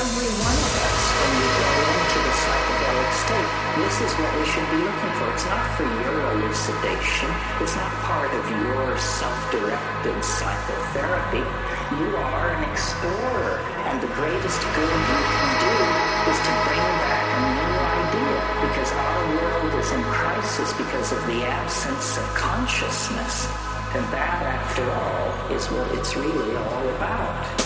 Every one of us, when we go into the psychedelic state, this is what we should be looking for. It's not for your elucidation. It's not part of your self-directed psychotherapy. You are an explorer, and the greatest good you can do is to bring back a new idea, because our world is in crisis because of the absence of consciousness. And that, after all, is what it's really all about.